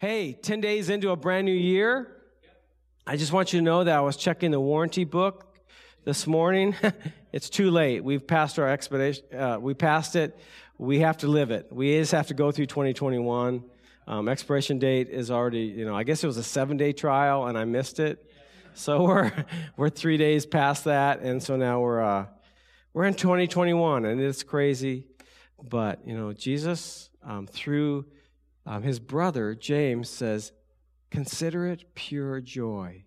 Hey, 10 days into a brand new year. I just want you to know that I was checking the warranty book this morning. it's too late. We've passed our expedition. Uh, we passed it. We have to live it. We just have to go through 2021. Um, expiration date is already, you know, I guess it was a seven day trial and I missed it. So we're, we're three days past that. And so now we're, uh, we're in 2021 and it's crazy. But, you know, Jesus, um, through um, his brother, James, says, Consider it pure joy.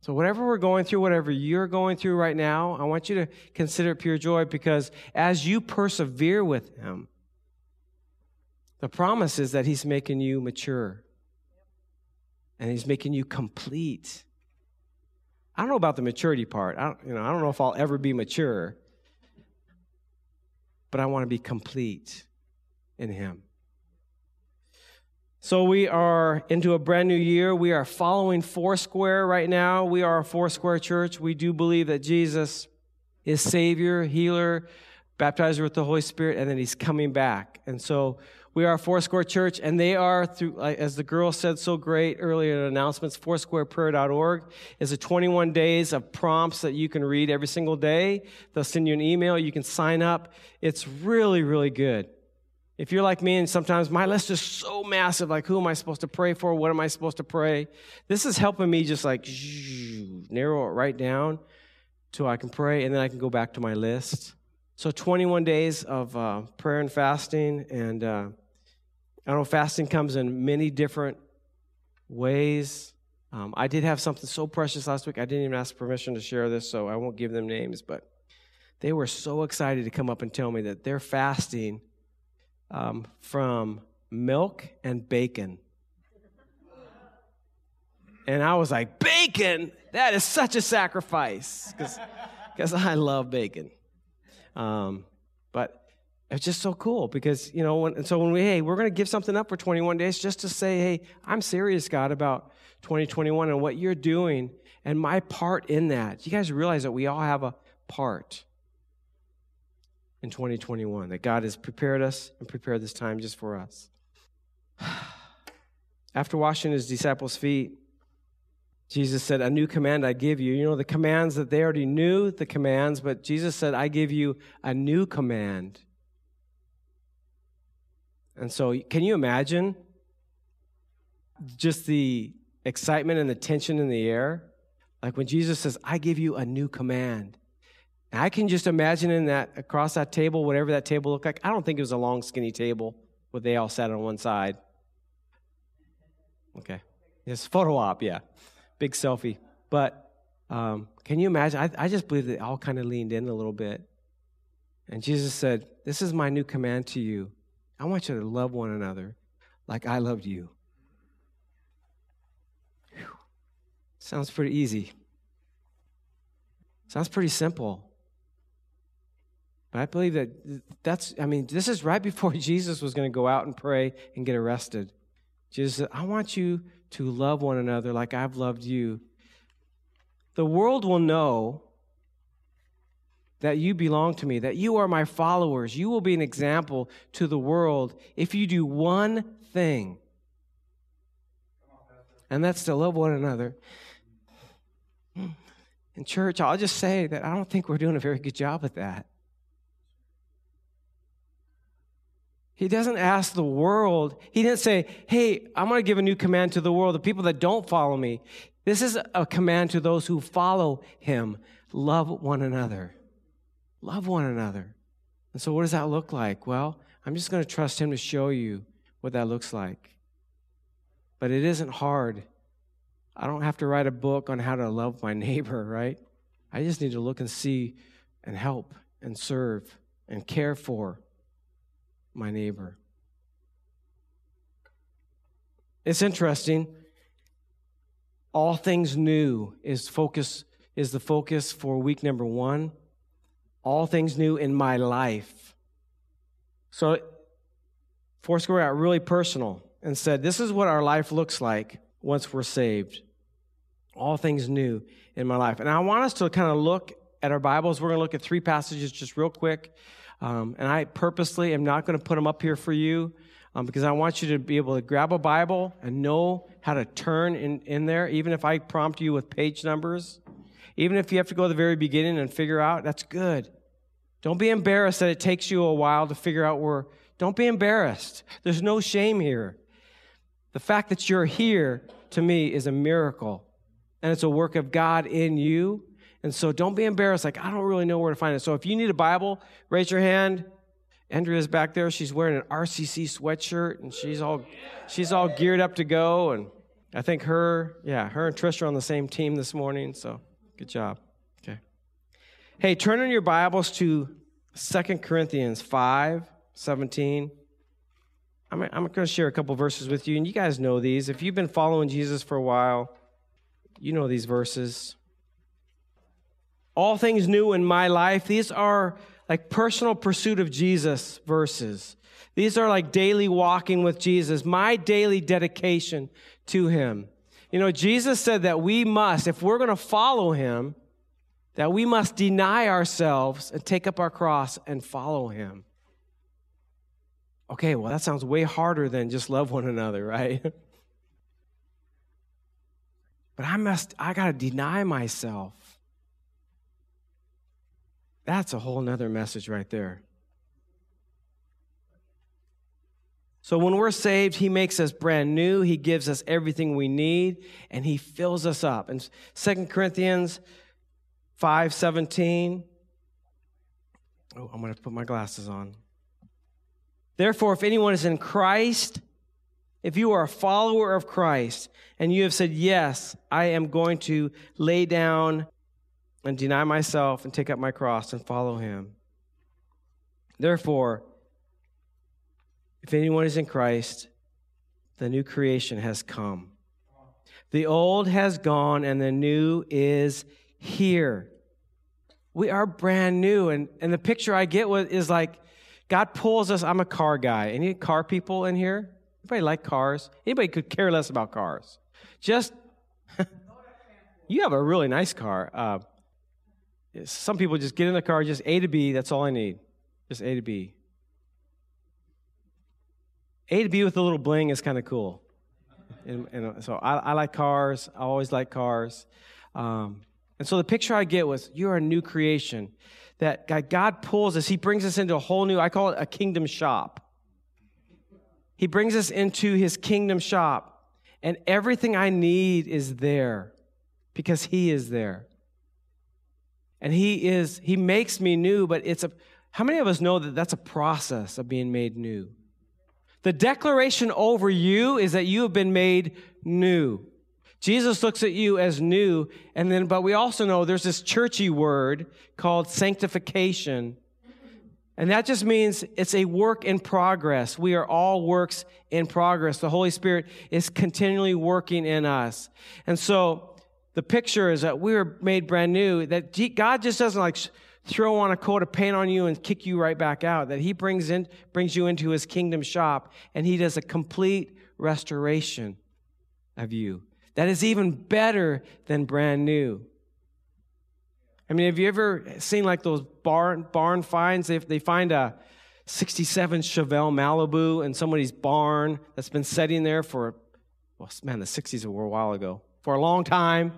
So, whatever we're going through, whatever you're going through right now, I want you to consider it pure joy because as you persevere with him, the promise is that he's making you mature and he's making you complete. I don't know about the maturity part. I don't, you know, I don't know if I'll ever be mature, but I want to be complete in him. So we are into a brand new year. We are following Foursquare right now. We are a Foursquare church. We do believe that Jesus is Savior, healer, baptizer with the Holy Spirit, and then He's coming back. And so we are a Foursquare church, and they are through, as the girl said so great earlier in announcements, foursquareprayer.org is a 21 days of prompts that you can read every single day. They'll send you an email. You can sign up. It's really, really good. If you're like me and sometimes my list is so massive, like who am I supposed to pray for? What am I supposed to pray? This is helping me just like narrow it right down till I can pray and then I can go back to my list. So 21 days of uh, prayer and fasting. And uh, I know fasting comes in many different ways. Um, I did have something so precious last week. I didn't even ask permission to share this, so I won't give them names, but they were so excited to come up and tell me that they're fasting um, from milk and bacon. And I was like, bacon? That is such a sacrifice because I love bacon. Um, but it's just so cool because, you know, when, so when we, hey, we're going to give something up for 21 days just to say, hey, I'm serious, God, about 2021 and what you're doing and my part in that. You guys realize that we all have a part in 2021, that God has prepared us and prepared this time just for us. After washing his disciples' feet, Jesus said, A new command I give you. You know, the commands that they already knew, the commands, but Jesus said, I give you a new command. And so, can you imagine just the excitement and the tension in the air? Like when Jesus says, I give you a new command. I can just imagine in that across that table, whatever that table looked like. I don't think it was a long, skinny table where they all sat on one side. Okay. It's photo op, yeah. Big selfie. But um, can you imagine? I, I just believe they all kind of leaned in a little bit. And Jesus said, This is my new command to you. I want you to love one another like I loved you. Whew. Sounds pretty easy. Sounds pretty simple. But I believe that that's, I mean, this is right before Jesus was going to go out and pray and get arrested. Jesus said, I want you to love one another like I've loved you. The world will know that you belong to me, that you are my followers. You will be an example to the world if you do one thing. And that's to love one another. In church, I'll just say that I don't think we're doing a very good job at that. He doesn't ask the world. He didn't say, Hey, I'm going to give a new command to the world, the people that don't follow me. This is a command to those who follow him love one another. Love one another. And so, what does that look like? Well, I'm just going to trust him to show you what that looks like. But it isn't hard. I don't have to write a book on how to love my neighbor, right? I just need to look and see and help and serve and care for my neighbor. It's interesting. All things new is focus is the focus for week number 1. All things new in my life. So Foursquare got really personal and said, This is what our life looks like once we're saved. All things new in my life. And I want us to kind of look at our Bibles. We're going to look at three passages just real quick um, and I purposely am not going to put them up here for you. um, because I want you to be able to grab a Bible and know how to turn in, in there, even if I prompt you with page numbers. Even if you have to go to the very beginning and figure out, that's good. Don't be embarrassed that it takes you a while to figure out where. Don't be embarrassed. There's no shame here. The fact that you're here, to me, is a miracle. And it's a work of God in you. And so don't be embarrassed, like, I don't really know where to find it. So if you need a Bible, raise your hand. Andrea's back there. She's wearing an RCC sweatshirt and she's all, she's all geared up to go. And I think her, yeah, her and Trish are on the same team this morning. So good job. Okay. Hey, turn in your Bibles to Second Corinthians 5 17. I'm, I'm going to share a couple verses with you, and you guys know these. If you've been following Jesus for a while, you know these verses. All things new in my life, these are like personal pursuit of Jesus verses. These are like daily walking with Jesus, my daily dedication to him. You know, Jesus said that we must, if we're going to follow him, that we must deny ourselves and take up our cross and follow him. Okay, well, that sounds way harder than just love one another, right? but I must, I got to deny myself. That's a whole nother message right there. So when we're saved, he makes us brand new. He gives us everything we need, and he fills us up. And 2 Corinthians 5 17. Oh, I'm going to put my glasses on. Therefore, if anyone is in Christ, if you are a follower of Christ, and you have said, Yes, I am going to lay down and deny myself and take up my cross and follow him. Therefore, if anyone is in Christ, the new creation has come. The old has gone and the new is here. We are brand new. And, and the picture I get with, is like God pulls us. I'm a car guy. Any car people in here? Anybody like cars? Anybody could care less about cars? Just, you have a really nice car. Uh, some people just get in the car, just A to B, that's all I need. Just A to B. A to B with a little bling is kind of cool. And, and, so I, I, like cars. I always like cars. Um, and so the picture I get was you're a new creation. That God, God pulls us, He brings us into a whole new, I call it a kingdom shop. He brings us into His kingdom shop, and everything I need is there because He is there and he is he makes me new but it's a how many of us know that that's a process of being made new the declaration over you is that you have been made new jesus looks at you as new and then but we also know there's this churchy word called sanctification and that just means it's a work in progress. We are all works in progress. The Holy Spirit is continually working in us. And so the picture is that we were made brand new, that God just doesn't like throw on a coat of paint on you and kick you right back out, that He brings, in, brings you into His kingdom shop and He does a complete restoration of you. That is even better than brand new. I mean, have you ever seen like those barn, barn finds? They, they find a 67 Chevelle Malibu in somebody's barn that's been sitting there for, well, man, the 60s were a while ago for a long time.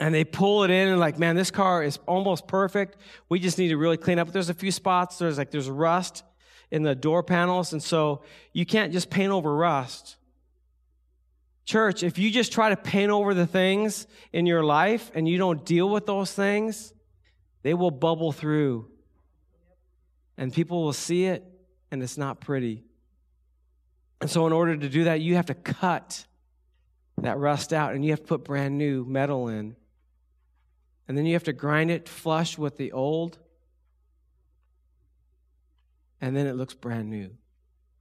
and they pull it in and like, man, this car is almost perfect. We just need to really clean up. There's a few spots. There's like there's rust in the door panels, and so you can't just paint over rust. Church, if you just try to paint over the things in your life and you don't deal with those things, they will bubble through. And people will see it, and it's not pretty. And so, in order to do that, you have to cut that rust out and you have to put brand new metal in. And then you have to grind it flush with the old. And then it looks brand new.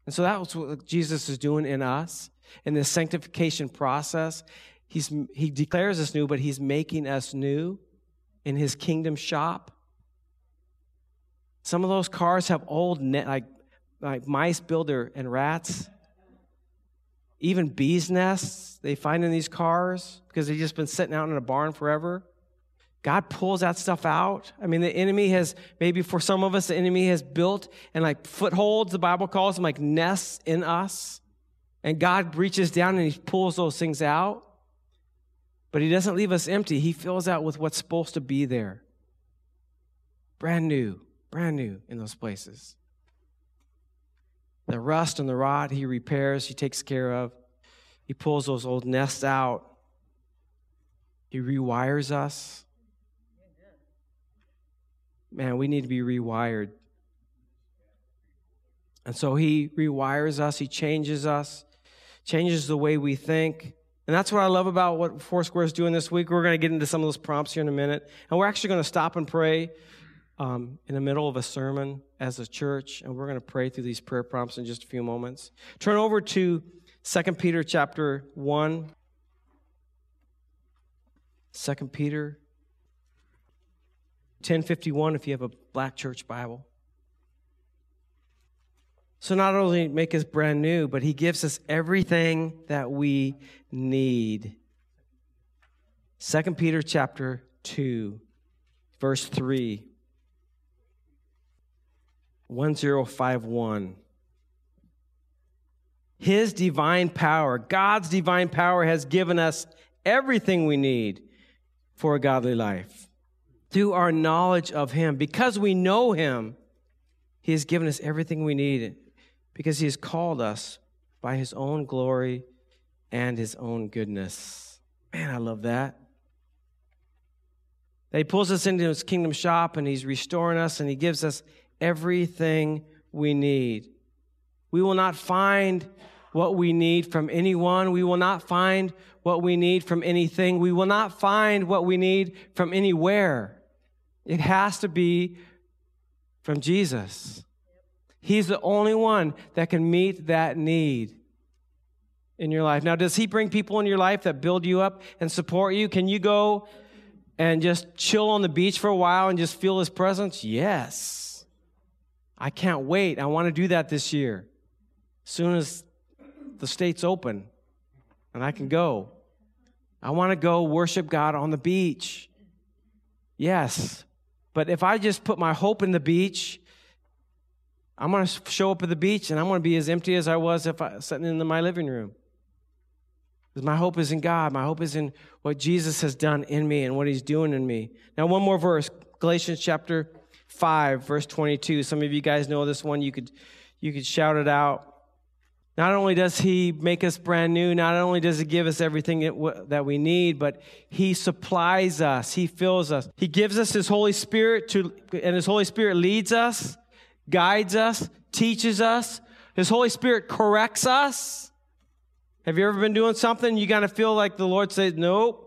And so that's what Jesus is doing in us in this sanctification process. He's, he declares us new, but he's making us new in his kingdom shop. Some of those cars have old net, like, like mice builder and rats even bees' nests they find in these cars because they've just been sitting out in a barn forever. God pulls that stuff out. I mean, the enemy has, maybe for some of us, the enemy has built and like footholds, the Bible calls them like nests in us. And God reaches down and he pulls those things out. But he doesn't leave us empty. He fills out with what's supposed to be there. Brand new, brand new in those places. The rust and the rot, he repairs, he takes care of. He pulls those old nests out. He rewires us. Man, we need to be rewired. And so he rewires us, he changes us, changes the way we think. And that's what I love about what Foursquare is doing this week. We're going to get into some of those prompts here in a minute. And we're actually going to stop and pray um, in the middle of a sermon as a church. And we're going to pray through these prayer prompts in just a few moments. Turn over to 2 Peter chapter 1. 2 Peter 1051 if you have a black church Bible. So not only make us brand new, but he gives us everything that we need. 2 Peter chapter 2, verse 3. 1051. His divine power, God's divine power, has given us everything we need for a godly life through our knowledge of Him. Because we know Him, He has given us everything we need because he has called us by his own glory and his own goodness. Man, I love that. That he pulls us into his kingdom shop and he's restoring us and he gives us everything we need. We will not find what we need from anyone. We will not find what we need from anything. We will not find what we need from anywhere. It has to be from Jesus. He's the only one that can meet that need in your life. Now, does He bring people in your life that build you up and support you? Can you go and just chill on the beach for a while and just feel His presence? Yes. I can't wait. I want to do that this year. As soon as the state's open and I can go. I want to go worship God on the beach. Yes. But if I just put my hope in the beach I'm going to show up at the beach and I'm going to be as empty as I was if I sitting in my living room. Because my hope is in God. My hope is in what Jesus has done in me and what he's doing in me. Now, one more verse Galatians chapter 5, verse 22. Some of you guys know this one. You could, you could shout it out. Not only does he make us brand new, not only does he give us everything that we need, but he supplies us, he fills us. He gives us his Holy Spirit to, and his Holy Spirit leads us guides us, teaches us. His Holy Spirit corrects us. Have you ever been doing something you of feel like the Lord says, nope?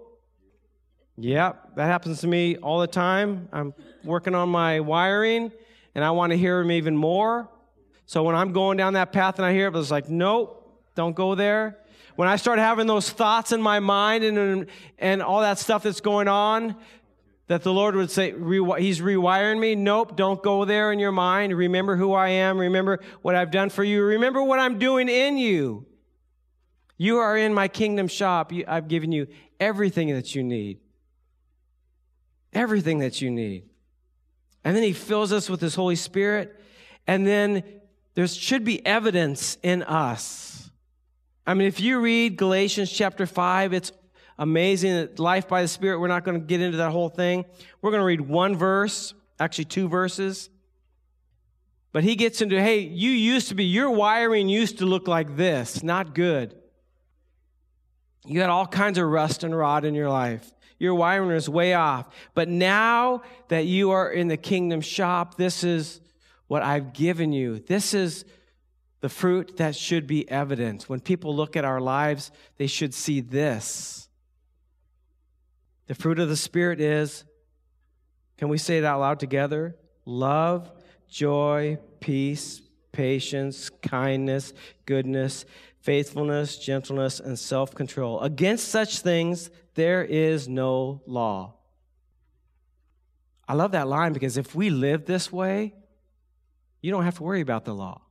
Yep, that happens to me all the time. I'm working on my wiring and I want to hear him even more. So when I'm going down that path and I hear it, it's like, nope, don't go there. When I start having those thoughts in my mind and, and all that stuff that's going on, that the Lord would say, He's rewiring me. Nope, don't go there in your mind. Remember who I am. Remember what I've done for you. Remember what I'm doing in you. You are in my kingdom shop. I've given you everything that you need. Everything that you need. And then He fills us with His Holy Spirit. And then there should be evidence in us. I mean, if you read Galatians chapter 5, it's amazing life by the Spirit. We're not going to get into that whole thing. We're going to read one verse, actually two verses. But he gets into, hey, you used to be, your wiring used to look like this, not good. You had all kinds of rust and rot in your life. Your wiring is way off. But now that you are in the kingdom shop, this is what I've given you. This is the fruit that should be evident. When people look at our lives, they should see this. The fruit of the Spirit is, can we say it out loud together? Love, joy, peace, patience, kindness, goodness, faithfulness, gentleness, and self control. Against such things, there is no law. I love that line because if we live this way, you don't have to worry about the law.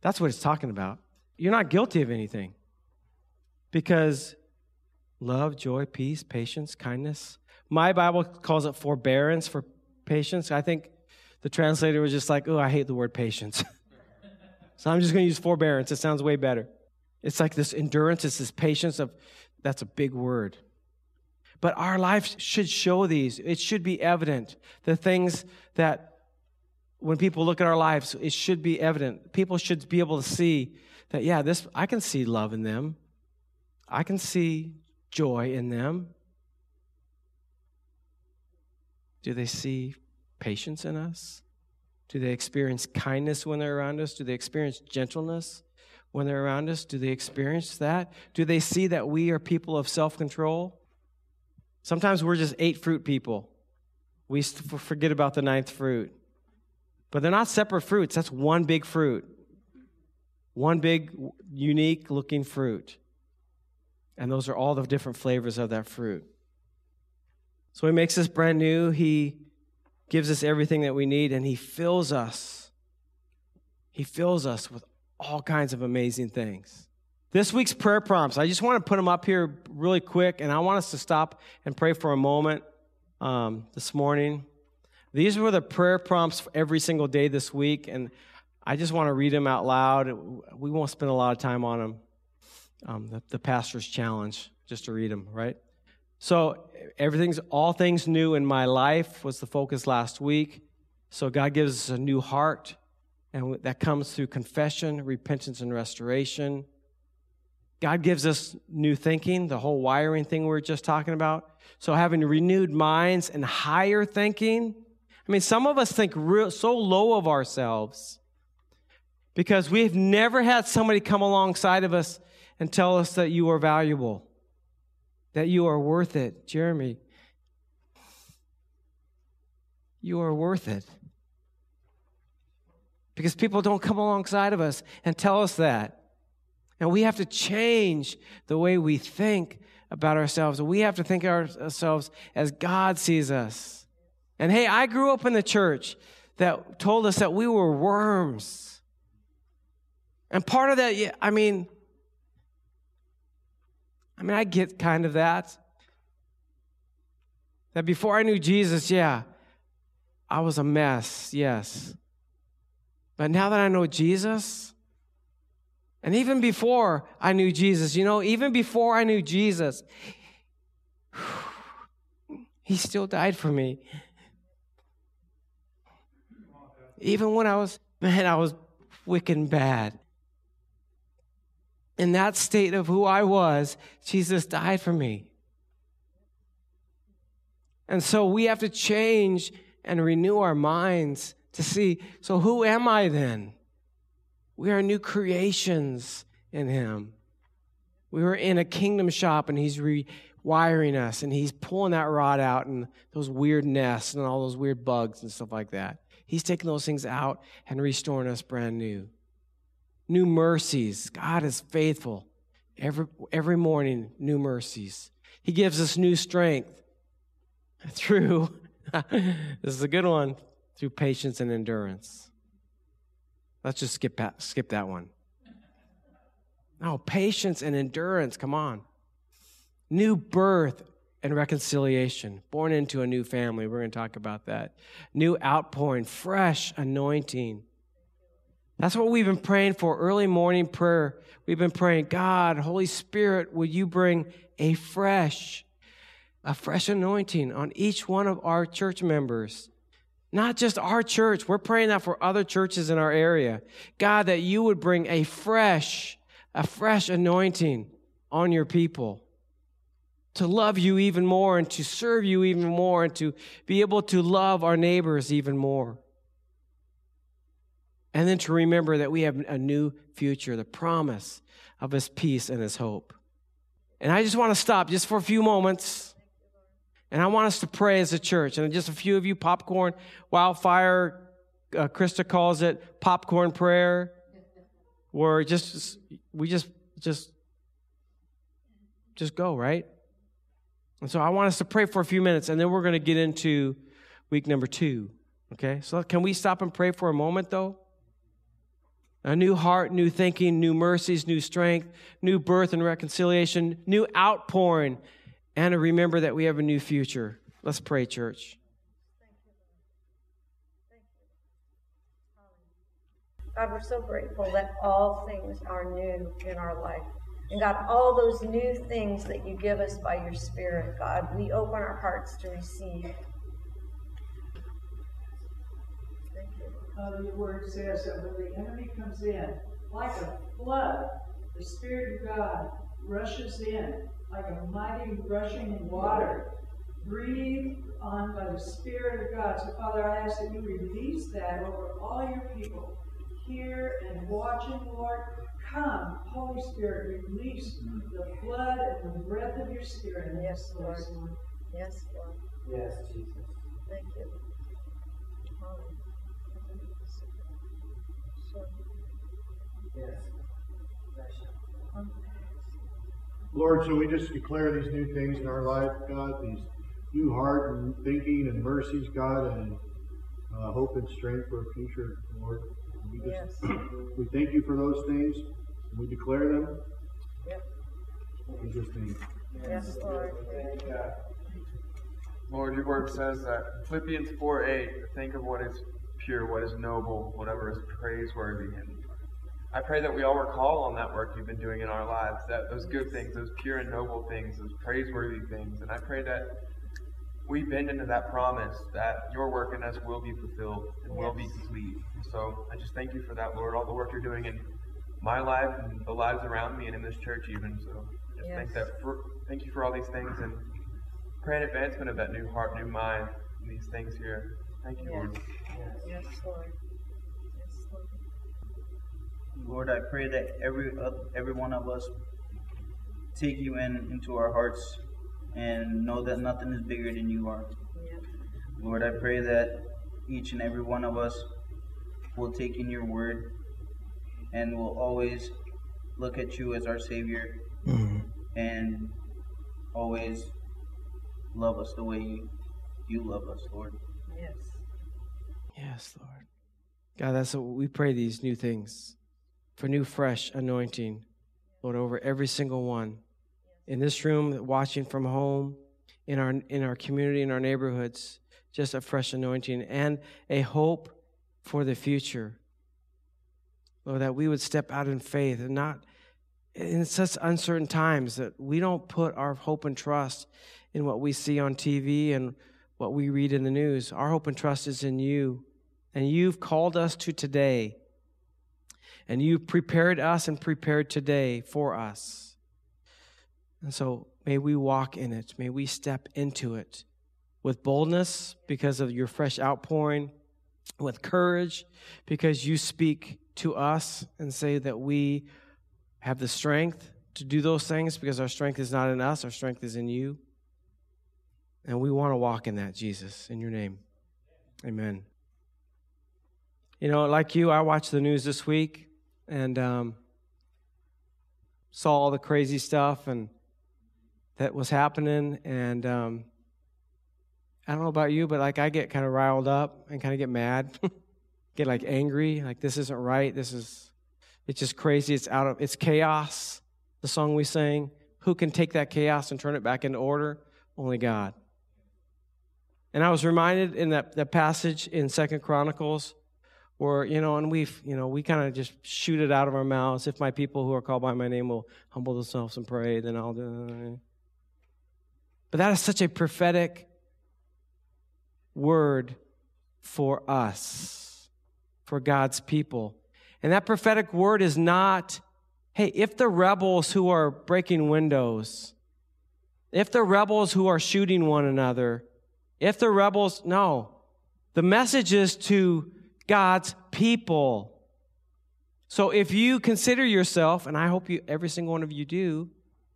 That's what it's talking about. You're not guilty of anything because love, joy, peace, patience, kindness. My Bible calls it forbearance for patience. I think the translator was just like, oh, I hate the word patience. so I'm just going to use forbearance. It sounds way better. It's like this endurance, it's this patience of, that's a big word. But our life should show these. It should be evident. The things that, when people look at our lives, it should be evident. People should be able to see that, yeah, this, I can see love in them. I can see joy in them. Do they see patience in us? Do they experience kindness when they're around us? Do they experience gentleness when they're around us? Do they experience that? Do they see that we are people of self control? Sometimes we're just eight fruit people. We forget about the ninth fruit. But they're not separate fruits, that's one big fruit. One big, unique looking fruit. And those are all the different flavors of that fruit. So he makes us brand new. He gives us everything that we need, and he fills us. He fills us with all kinds of amazing things. This week's prayer prompts, I just want to put them up here really quick, and I want us to stop and pray for a moment um, this morning. These were the prayer prompts every single day this week, and I just want to read them out loud. We won't spend a lot of time on them. Um, the, the pastor's challenge, just to read them, right? So everything's all things new in my life was the focus last week. So God gives us a new heart, and that comes through confession, repentance, and restoration. God gives us new thinking, the whole wiring thing we were just talking about. So having renewed minds and higher thinking. I mean, some of us think real, so low of ourselves because we've never had somebody come alongside of us and tell us that you are valuable, that you are worth it. Jeremy, you are worth it. Because people don't come alongside of us and tell us that. And we have to change the way we think about ourselves. We have to think ourselves as God sees us. And hey, I grew up in the church that told us that we were worms. And part of that, I mean, I mean, I get kind of that. That before I knew Jesus, yeah, I was a mess, yes. But now that I know Jesus, and even before I knew Jesus, you know, even before I knew Jesus, he still died for me. Even when I was, man, I was wicked bad in that state of who I was, Jesus died for me. And so we have to change and renew our minds to see so who am I then? We are new creations in Him. We were in a kingdom shop and He's rewiring us and He's pulling that rod out and those weird nests and all those weird bugs and stuff like that. He's taking those things out and restoring us brand new new mercies. God is faithful. Every, every morning, new mercies. He gives us new strength through, this is a good one, through patience and endurance. Let's just skip that, skip that one. No, patience and endurance, come on. New birth and reconciliation, born into a new family. We're going to talk about that. New outpouring, fresh anointing. That's what we've been praying for early morning prayer. We've been praying, God, Holy Spirit, will you bring a fresh, a fresh anointing on each one of our church members? Not just our church. We're praying that for other churches in our area. God, that you would bring a fresh, a fresh anointing on your people to love you even more and to serve you even more and to be able to love our neighbors even more. And then to remember that we have a new future, the promise of His peace and His hope. And I just want to stop just for a few moments. And I want us to pray as a church. And just a few of you, popcorn, wildfire, uh, Krista calls it popcorn prayer, where just, we just, just, just go, right? And so I want us to pray for a few minutes, and then we're going to get into week number two. Okay? So can we stop and pray for a moment, though? A new heart, new thinking, new mercies, new strength, new birth and reconciliation, new outpouring, and to remember that we have a new future. Let's pray, church. God, we're so grateful that all things are new in our life. And God, all those new things that you give us by your Spirit, God, we open our hearts to receive. Thank you. Father, your word says that when the enemy comes in, like a flood, the Spirit of God rushes in like a mighty rushing water, breathed on by the Spirit of God. So, Father, I ask that you release that over all your people here and watching, Lord. Come, Holy Spirit, release the flood and the breath of your Spirit. in Yes, this Lord. Yes, Lord. Yes, Jesus. Thank you. Lord, so we just declare these new things in our life, God, these new heart and thinking and mercies, God, and uh, hope and strength for a future, Lord. We just Yes. we thank you for those things. And we declare them. Yep. In Jesus' name. Yes, Lord. Lord, your word says that Philippians 4 8, think of what is pure, what is noble, whatever is praiseworthy. And I pray that we all recall on that work you've been doing in our lives, that those good things, those pure and noble things, those praiseworthy things. And I pray that we bend into that promise that your work in us will be fulfilled and will be complete. And so I just thank you for that, Lord, all the work you're doing in my life and the lives around me and in this church even. So I just thank that for, thank you for all these things and pray an advancement of that new heart, new mind, and these things here. Thank you, Lord. Yes, Lord. Yes, Lord. Lord, I pray that every uh, every one of us take you in into our hearts and know that nothing is bigger than you are. Yep. Lord, I pray that each and every one of us will take in your word and will always look at you as our Savior and always love us the way you, you love us, Lord. Yes. Yes, Lord. God, that's what we pray these new things for new, fresh anointing, Lord, over every single one in this room, watching from home, in our in our community, in our neighborhoods, just a fresh anointing and a hope for the future. Lord, that we would step out in faith and not in such uncertain times that we don't put our hope and trust in what we see on TV and what we read in the news. Our hope and trust is in you. And you've called us to today. And you've prepared us and prepared today for us. And so may we walk in it. May we step into it with boldness because of your fresh outpouring, with courage because you speak to us and say that we have the strength to do those things because our strength is not in us, our strength is in you. And we want to walk in that, Jesus, in your name. Amen. You know, like you, I watched the news this week and um, saw all the crazy stuff and that was happening. And um, I don't know about you, but like I get kind of riled up and kind of get mad, get like angry, like this isn't right. This is, it's just crazy. It's out of, it's chaos. The song we sang. Who can take that chaos and turn it back into order? Only God. And I was reminded in that, that passage in Second Chronicles where, you know, and we've, you know, we kind of just shoot it out of our mouths. If my people who are called by my name will humble themselves and pray, then I'll do But that is such a prophetic word for us, for God's people. And that prophetic word is not, hey, if the rebels who are breaking windows, if the rebels who are shooting one another, if the rebels, no. The message is to God's people. So if you consider yourself, and I hope you, every single one of you do,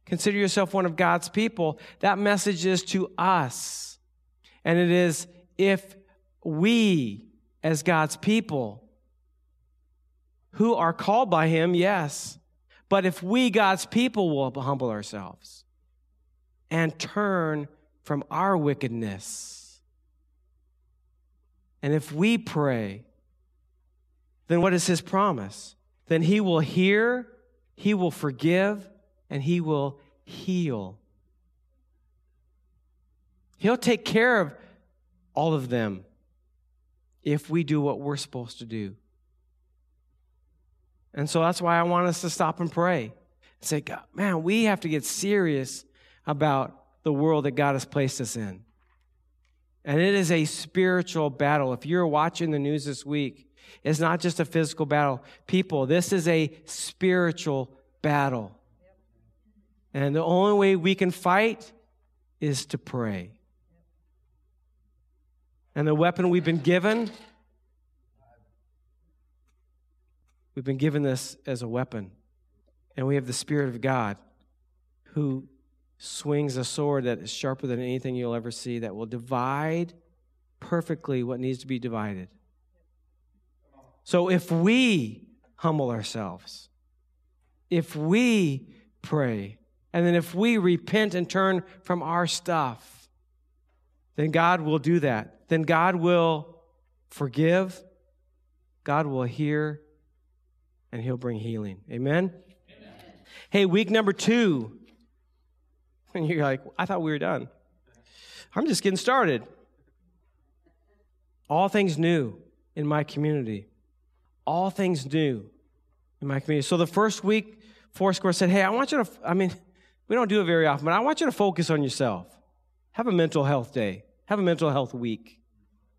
consider yourself one of God's people, that message is to us. And it is if we, as God's people, who are called by Him, yes, but if we, God's people, will humble ourselves and turn from our wickedness, and if we pray, then what is His promise? Then He will hear, He will forgive, and He will heal. He'll take care of all of them if we do what we're supposed to do. And so that's why I want us to stop and pray and say, God, man, we have to get serious about the world that God has placed us in. And it is a spiritual battle. If you're watching the news this week, it's not just a physical battle. People, this is a spiritual battle. And the only way we can fight is to pray. And the weapon we've been given, we've been given this as a weapon. And we have the Spirit of God who swings a sword that is sharper than anything you'll ever see, that will divide perfectly what needs to be divided. So if we humble ourselves, if we pray, and then if we repent and turn from our stuff, then God will do that. Then God will forgive, God will hear, and He'll bring healing. Amen? Amen. Hey, week number two. And you're like, I thought we were done. I'm just getting started. All things new in my community. All things new in my community. So the first week, Foursquare said, Hey, I want you to, I mean, we don't do it very often, but I want you to focus on yourself. Have a mental health day, have a mental health week,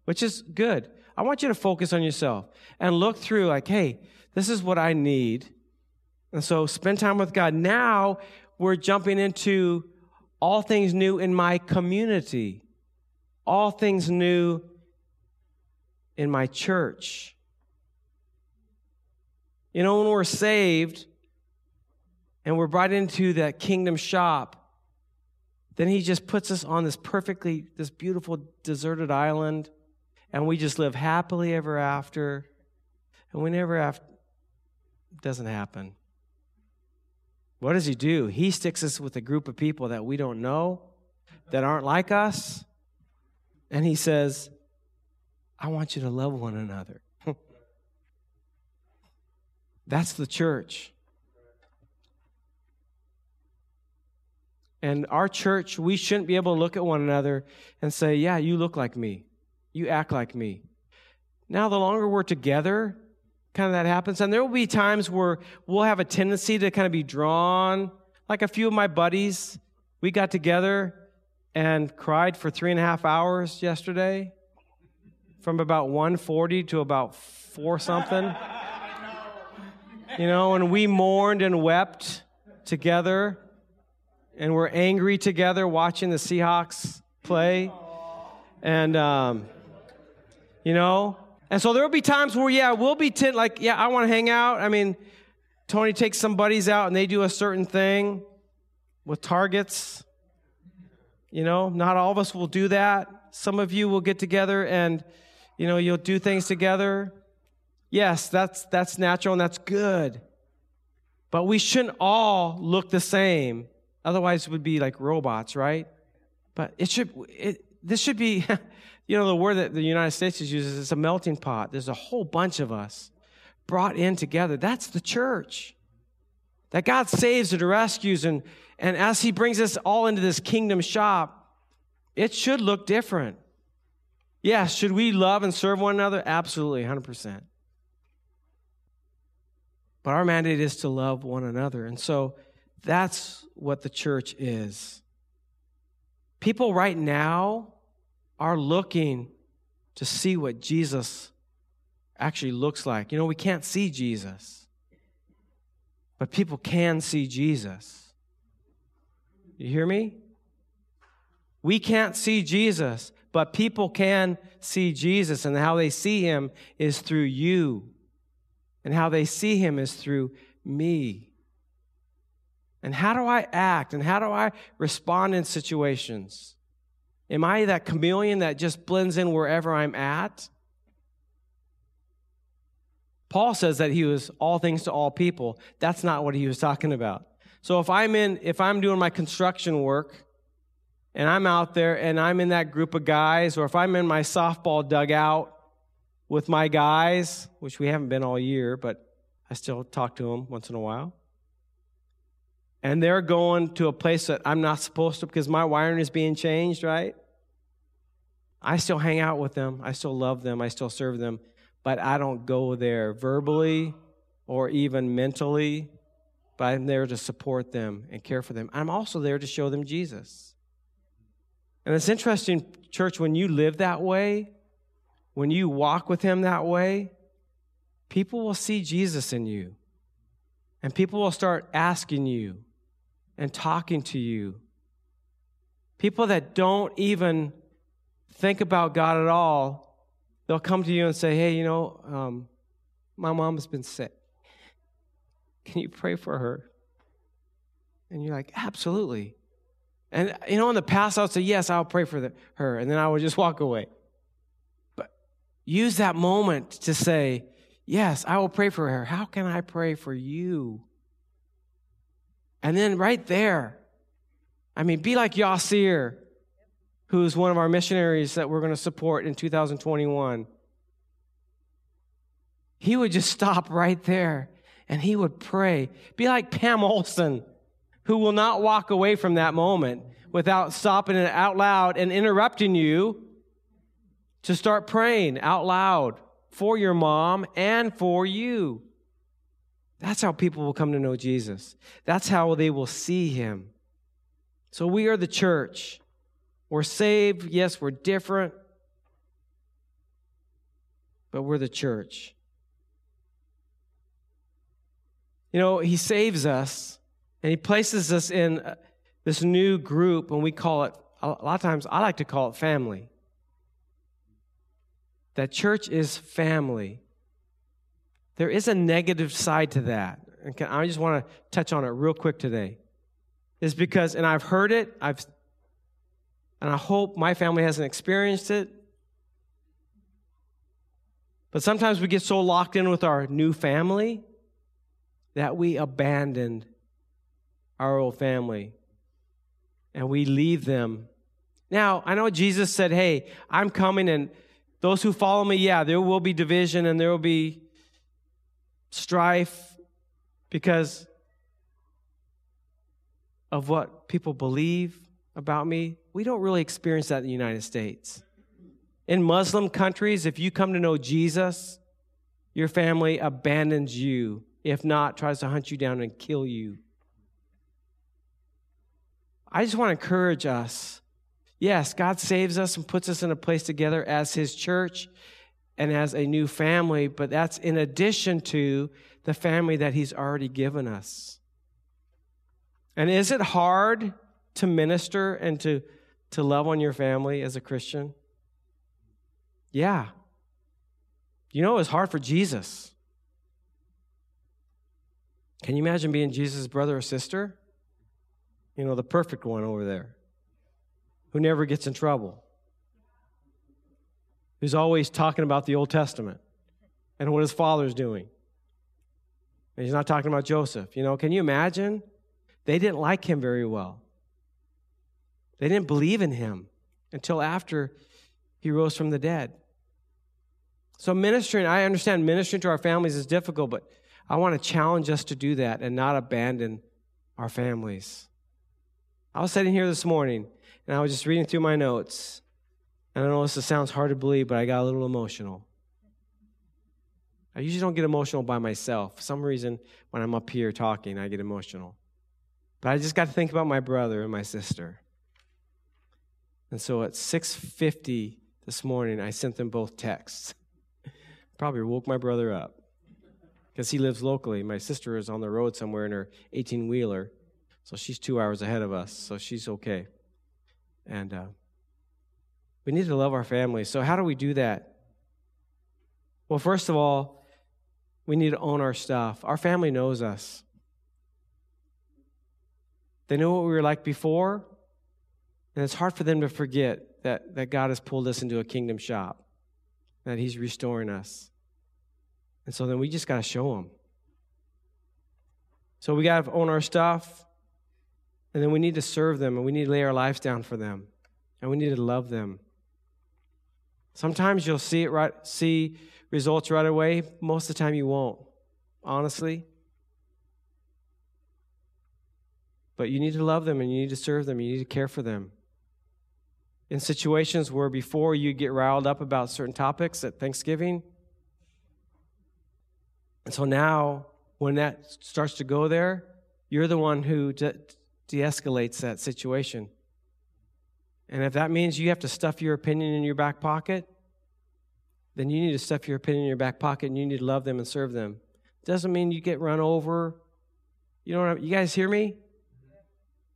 which is good. I want you to focus on yourself and look through, like, hey, this is what I need. And so spend time with God. Now we're jumping into all things new in my community, all things new in my church. You know, when we're saved, and we're brought into that kingdom shop, then he just puts us on this perfectly, this beautiful deserted island, and we just live happily ever after. And we never have, doesn't happen. What does he do? He sticks us with a group of people that we don't know, that aren't like us, and he says, I want you to love one another. That's the church. And our church, we shouldn't be able to look at one another and say, Yeah, you look like me. You act like me. Now, the longer we're together, kind of that happens. And there will be times where we'll have a tendency to kind of be drawn. Like a few of my buddies, we got together and cried for three and a half hours yesterday from about 140 to about four something. you know, and we mourned and wept together and we're angry together watching the Seahawks play. And, um, you know, and so there will be times where, yeah, we'll be t- like, yeah, I want to hang out. I mean, Tony takes some buddies out and they do a certain thing with targets. You know, not all of us will do that. Some of you will get together and, you know, you'll do things together. Yes, that's, that's natural and that's good. But we shouldn't all look the same Otherwise, would be like robots, right? But it should, it, this should be, you know, the word that the United States uses is a melting pot. There's a whole bunch of us brought in together. That's the church. That God saves and rescues, and, and as He brings us all into this kingdom shop, it should look different. Yes, should we love and serve one another? Absolutely, 100%. But our mandate is to love one another. And so, that's what the church is. People right now are looking to see what Jesus actually looks like. You know, we can't see Jesus, but people can see Jesus. You hear me? We can't see Jesus, but people can see Jesus, and how they see him is through you, and how they see him is through me. And how do I act? And how do I respond in situations? Am I that chameleon that just blends in wherever I'm at? Paul says that he was all things to all people. That's not what he was talking about. So if I'm in, if I'm doing my construction work and I'm out there and I'm in that group of guys, or if I'm in my softball dugout with my guys, which we haven't been all year, but I still talk to them once in a while and they're going to a place that I'm not supposed to because my wiring is being changed, right? I still hang out with them. I still love them. I still serve them. But I don't go there verbally or even mentally. But I'm there to support them and care for them. I'm also there to show them Jesus. And it's interesting, church, when you live that way, when you walk with Him that way, people will see Jesus in you. And people will start asking you and talking to you. People that don't even think about God at all, they'll come to you and say, Hey, you know, um, my mom has been sick. Can you pray for her? And you're like, Absolutely. And, you know, in the past, I would say, Yes, I'll pray for the, her. And then I would just walk away. Use that moment to say, Yes, I will pray for her. How can I pray for you? And then right there, I mean, be like Yasir, who's one of our missionaries that we're going to support in 2021. He would just stop right there and he would pray. Be like Pam Olson, who will not walk away from that moment without stopping it out loud and interrupting you to start praying out loud for your mom and for you. That's how people will come to know Jesus. That's how they will see him. So we are the church. We're saved. Yes, we're different. But we're the church. You know, he saves us and he places us in uh, this new group, and we call it, a lot of times, I like to call it family. That church is family. There is a negative side to that. And I just want to touch on it real quick today. Is because, and I've heard it, I've, and I hope my family hasn't experienced it. But sometimes we get so locked in with our new family that we abandon our old family and we leave them. Now, I know Jesus said, Hey, I'm coming, and those who follow me, yeah, there will be division and there will be strife because of what people believe about me. We don't really experience that in the United States. In Muslim countries, if you come to know Jesus, your family abandons you. If not, tries to hunt you down and kill you. I just want to encourage us. Yes, God saves us and puts us in a place together as His church and as a new family, but that's in addition to the family that He's already given us. And is it hard to minister and to, to love on your family as a Christian? Yeah. You know, it was hard for Jesus. Can you imagine being Jesus' brother or sister? You know, the perfect one over there who never gets in trouble who's always talking about the Old Testament and what his father's doing. And he's not talking about Joseph. You know, can you imagine? They didn't like him very well. They didn't believe in him until after he rose from the dead. So, ministering, I understand ministering to our families is difficult, but I want to challenge us to do that and not abandon our families. I was sitting here this morning and I was just reading through my notes and I know this sounds hard to believe, but I got a little emotional. I usually don't get emotional by myself. For some reason, when I'm up here talking, I get emotional. But I just got to think about my brother and my sister. And so at 6:50 this morning, I sent them both texts. Probably woke my brother up because he lives locally. My sister is on the road somewhere in her 18 wheeler, so she's two hours ahead of us, so she's okay. And uh, we need to love our families. So, how do we do that? Well, first of all, we need to own our stuff. Our family knows us. They know what we were like before, and it's hard for them to forget that, that God has pulled us into a kingdom shop, that He's restoring us. And so then we just got to show them. So we got to own our stuff, and then we need to serve them, and we need to lay our lives down for them, and we need to love them. Sometimes you'll see it right, see results right away. Most of the time you won't, honestly. But you need to love them and you need to serve them. You need to care for them. in situations where before you get riled up about certain topics at Thanksgiving. And so now, when that starts to go there, you're the one who de escalates that situation. And if that means you have to stuff your opinion in your back pocket, then you need to stuff your opinion in your back pocket and you need to love them and serve them. Doesn't mean you get run over. You know what I, you guys hear me?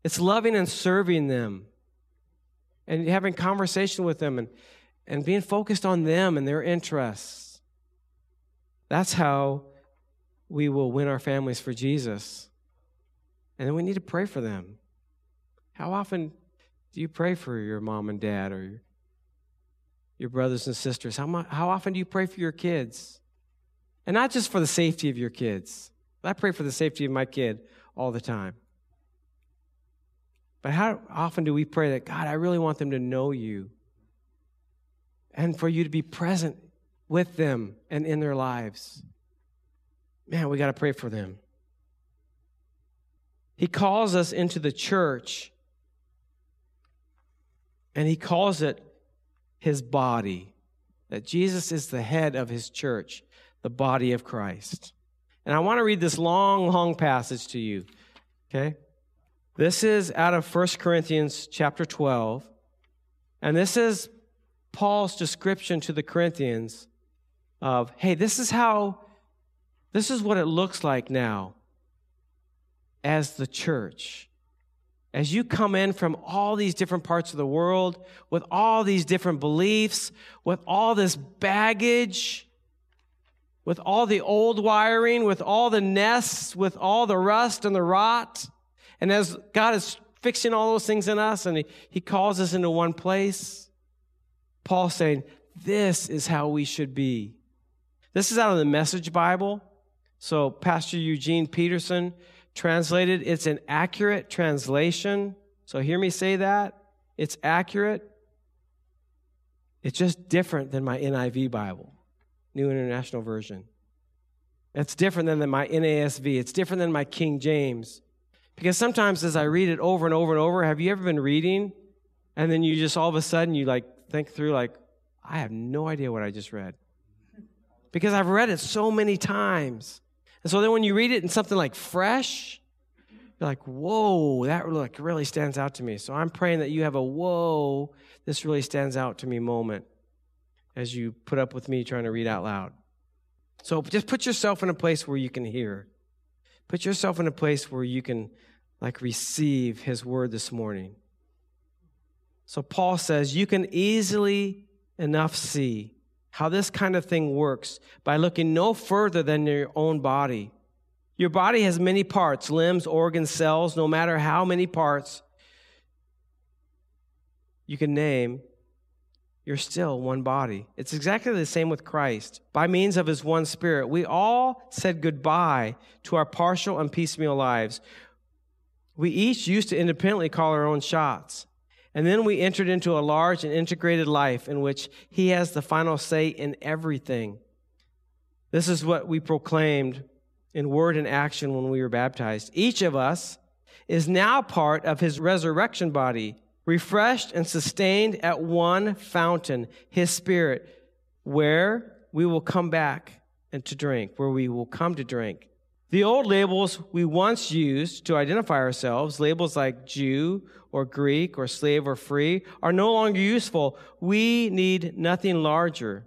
It's loving and serving them and having conversation with them and, and being focused on them and their interests. That's how we will win our families for Jesus. And then we need to pray for them. How often do you pray for your mom and dad or your, your brothers and sisters? How, how often do you pray for your kids? And not just for the safety of your kids. I pray for the safety of my kid all the time. But how often do we pray that, God, I really want them to know you and for you to be present with them and in their lives? Man, we got to pray for them. He calls us into the church and he calls it his body. That Jesus is the head of his church, the body of Christ. And I want to read this long, long passage to you. Okay? This is out of 1 Corinthians chapter 12. And this is Paul's description to the Corinthians of, hey, this is how, this is what it looks like now as the church. As you come in from all these different parts of the world with all these different beliefs, with all this baggage, with all the old wiring, with all the nests, with all the rust and the rot, and as God is fixing all those things in us and He, calls us into one place, Paul's saying, This is how we should be. This is out of the Message Bible. So, Pastor Eugene Peterson translated, it's an accurate translation. So, hear me say that. It's accurate. It's just different than my NIV Bible, New International Version. It's different than my NASV. It's different than my King James. Because sometimes as I read it over and over and over, have you ever been reading and then you just all of a sudden you like think through like, I have no idea what I just read. Because I've read it so many times. And so then when you read it in something like fresh, you're like, whoa, that like really stands out to me. So I'm praying that you have a whoa, this really stands out to me moment as you put up with me trying to read out loud. So just put yourself in a place where you can hear. Put yourself in a place where you can like receive his word this morning. So Paul says you can easily enough see how this kind of thing works by looking no further than your own body. Your body has many parts, limbs, organs, cells, no matter how many parts you can name, you're still one body. It's exactly the same with Christ. By means of his one spirit, we all said goodbye to our partial and piecemeal lives. We each used to independently call our own shots. And then we entered into a large and integrated life in which he has the final say in everything. This is what we proclaimed in word and action when we were baptized. Each of us is now part of his resurrection body refreshed and sustained at one fountain, his spirit, where we will come back and to drink, where we will come to drink. The old labels we once used to identify ourselves, labels like Jew or Greek or slave or free, are no longer useful. We need nothing larger.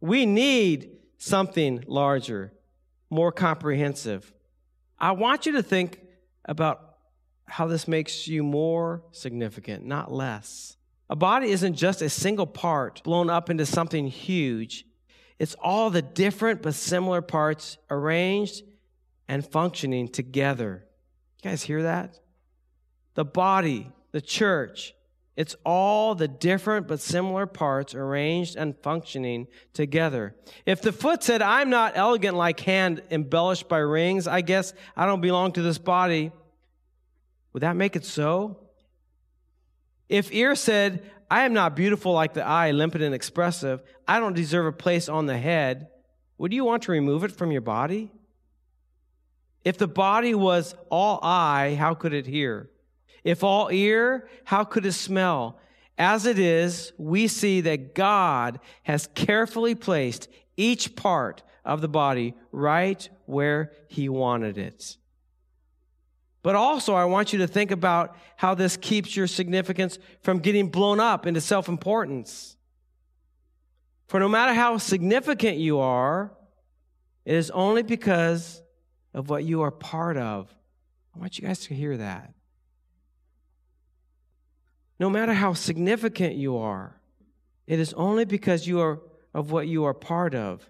We need something larger, more comprehensive. I want you to think about how this makes you more significant, not less. A body isn't just a single part blown up into something huge. It's all the different but similar parts arranged and functioning together. You guys hear that? The body, the church, it's all the different but similar parts arranged and functioning together. If the foot said, I'm not elegant like hand embellished by rings, I guess I don't belong to this body. Would that make it so? If ear said, I am not beautiful like the eye, limpid and expressive, I don't deserve a place on the head, would you want to remove it from your body? If the body was all eye, how could it hear? If all ear, how could it smell? As it is, we see that God has carefully placed each part of the body right where he wanted it. But also, I want you to think about how this keeps your significance from getting blown up into self importance. For no matter how significant you are, it is only because of what you are part of. I want you guys to hear that. No matter how significant you are, it is only because you are of what you are part of.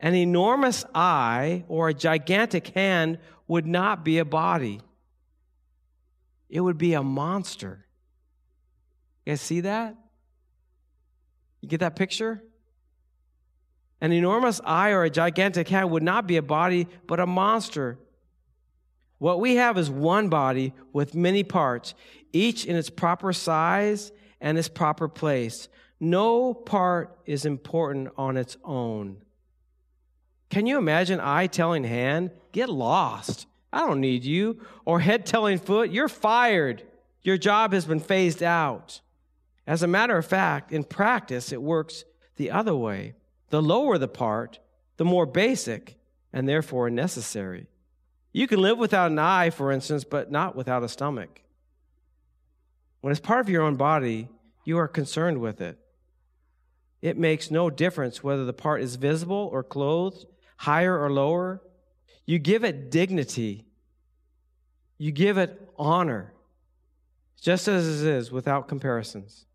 An enormous eye or a gigantic hand would not be a body. It would be a monster. You guys see that? You get that picture? An enormous eye or a gigantic hand would not be a body, but a monster. What we have is one body with many parts, each in its proper size and its proper place. No part is important on its own. Can you imagine eye telling hand, get lost? I don't need you. Or head telling foot, you're fired. Your job has been phased out. As a matter of fact, in practice, it works the other way. The lower the part, the more basic and therefore necessary. You can live without an eye, for instance, but not without a stomach. When it's part of your own body, you are concerned with it. It makes no difference whether the part is visible or clothed, higher or lower. You give it dignity, you give it honor, just as it is without comparisons.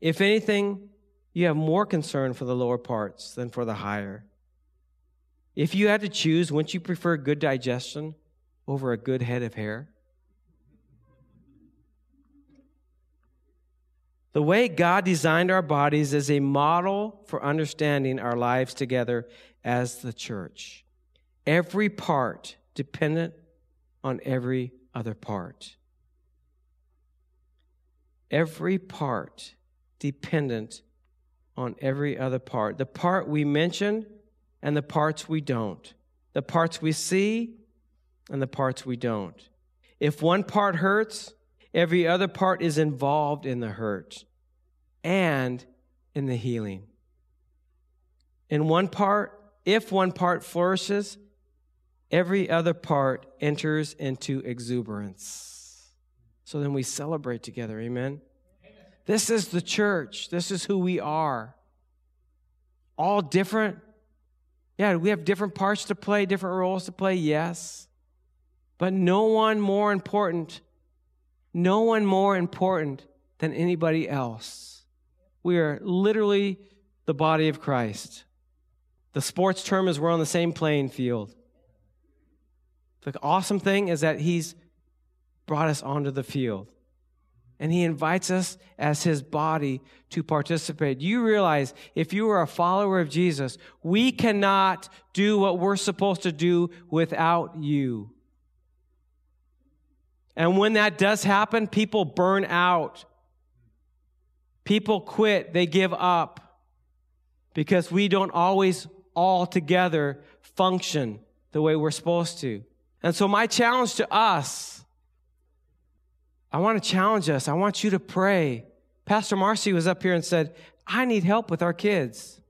If anything, you have more concern for the lower parts than for the higher. If you had to choose, wouldn't you prefer good digestion over a good head of hair? The way God designed our bodies is a model for understanding our lives together as the church. Every part dependent on every other part. Every part dependent on every other part. The part we mention and the parts we don't. The parts we see and the parts we don't. If one part hurts, every other part is involved in the hurt and in the healing. In one part, if one part flourishes, every other part enters into exuberance. So then we celebrate together. Amen. This is the church. This is who we are. All different, yeah, we have different parts to play, different roles to play, yes. But no one more important, no one more important than anybody else. We are literally the body of Christ. The sports term is we're on the same playing field. The awesome thing is that He's brought us onto the field. And he invites us as his body to participate. You realize if you are a follower of Jesus, we cannot do what we're supposed to do without you. And when that does happen, people burn out. People quit, they give up because we don't always all together function the way we're supposed to. And so, my challenge to us I want to challenge us. I want you to pray. Pastor Marcy was up here and said, I need help with our kids.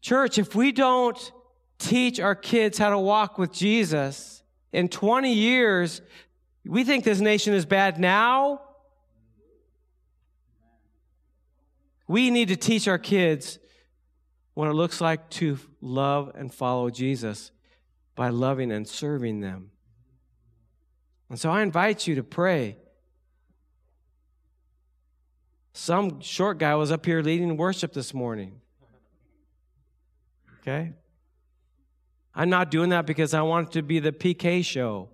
Church, if we don't teach our kids how to walk with Jesus, in 20 years, we think this nation is bad now. We need to teach our kids what it looks like to love and follow Jesus by loving and serving them. And so I invite you to pray. Some short guy was up here leading worship this morning. Okay? I'm not doing that because I want it to be the PK show,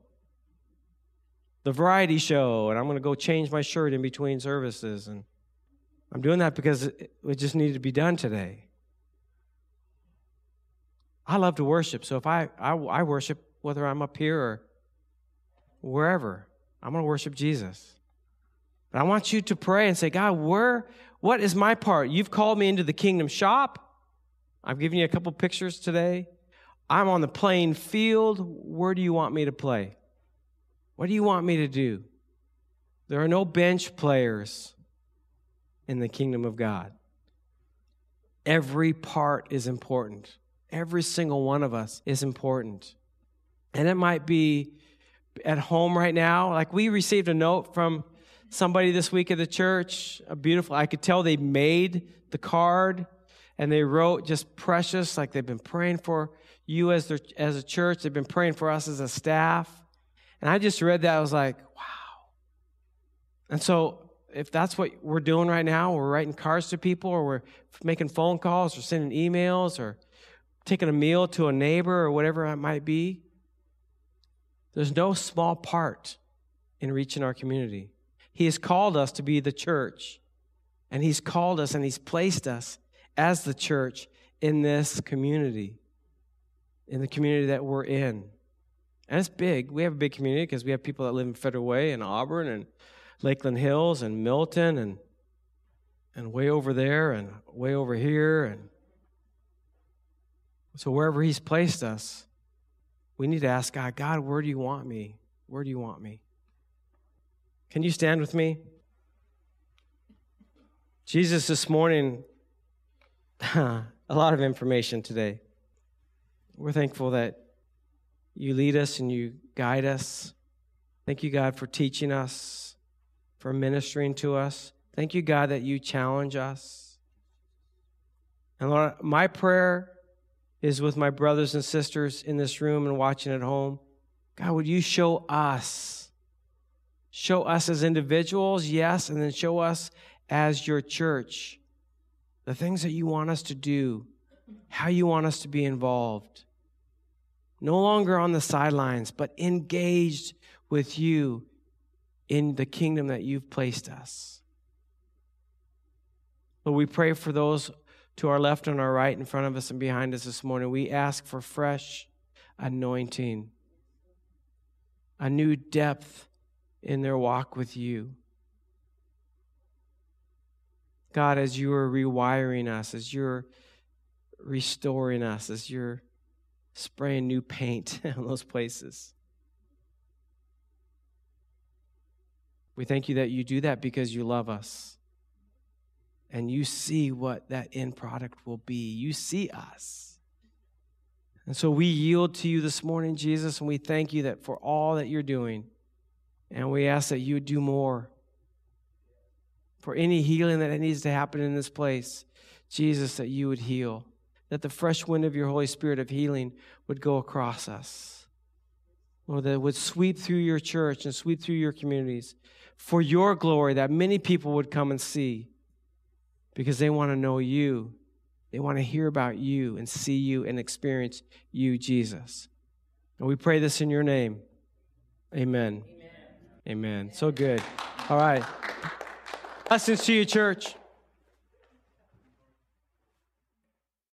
the variety show, and I'm going to go change my shirt in between services. And I'm doing that because it just needed to be done today. I love to worship, so if I, I, I worship whether I'm up here or wherever, I'm going to worship Jesus. But I want you to pray and say, God, where, what is my part? You've called me into the kingdom shop. I've given you a couple pictures today. I'm on the playing field. Where do you want me to play? What do you want me to do? There are no bench players. in the kingdom of God. Every part is important. Every single one of us is important. And it might be at home right now. Like we received a note from somebody this week at the church, a beautiful, I could tell they made the card and they wrote just precious, like they've been praying for you as, their, as a church. They've been praying for us as a staff. And I just read that. I was like, wow. And so if that's what we're doing right now, we're writing cards to people or we're making phone calls or sending emails or taking a meal to a neighbor or whatever it might be, there's no small part in reaching our community. He has called us to be the church, and He's called us and He's placed us as the church in this community, in the community that we're in. And it's big. We have a big community because we have people that live in Federal Way and Auburn and Lakeland Hills and Milton and and way over there and way over here and so wherever he's placed us, we need to ask God, God, where do you want me? Where do you want me? Can you stand with me? Jesus, this morning, a lot of information today. We're thankful that you lead us and you guide us. Thank you, God, for teaching us, for ministering to us. Thank you, God, that you challenge us. And Lord, my prayer is with my brothers and sisters in this room and watching at home. God, would you show us, show us as individuals, yes, and then show us as your church the things that you want us to do, how you want us to be involved. No longer on the sidelines, but engaged with you in the kingdom that you've placed us. Lord, we pray for those to our left and our right, in front of us and behind us this morning. We ask for fresh anointing, a new depth in their walk with you. God, as you are rewiring us, as you're restoring us, as you're spraying new paint on those places. We thank you that you do that because you love us and you see what that end product will be. You see us. And so we yield to you this morning, Jesus, and we thank you that for all that you're doing. And we ask that you would do more. For any healing that needs to happen in this place, Jesus, that you would heal. That the fresh wind of your Holy Spirit of healing would go across us. Lord, that would sweep through your church and sweep through your communities for your glory, that many people would come and see because they want to know you. They want to hear about you and see you and experience you, Jesus. And we pray this in your name. Amen. Amen. Amen. So good. All right. Blessings to you, church.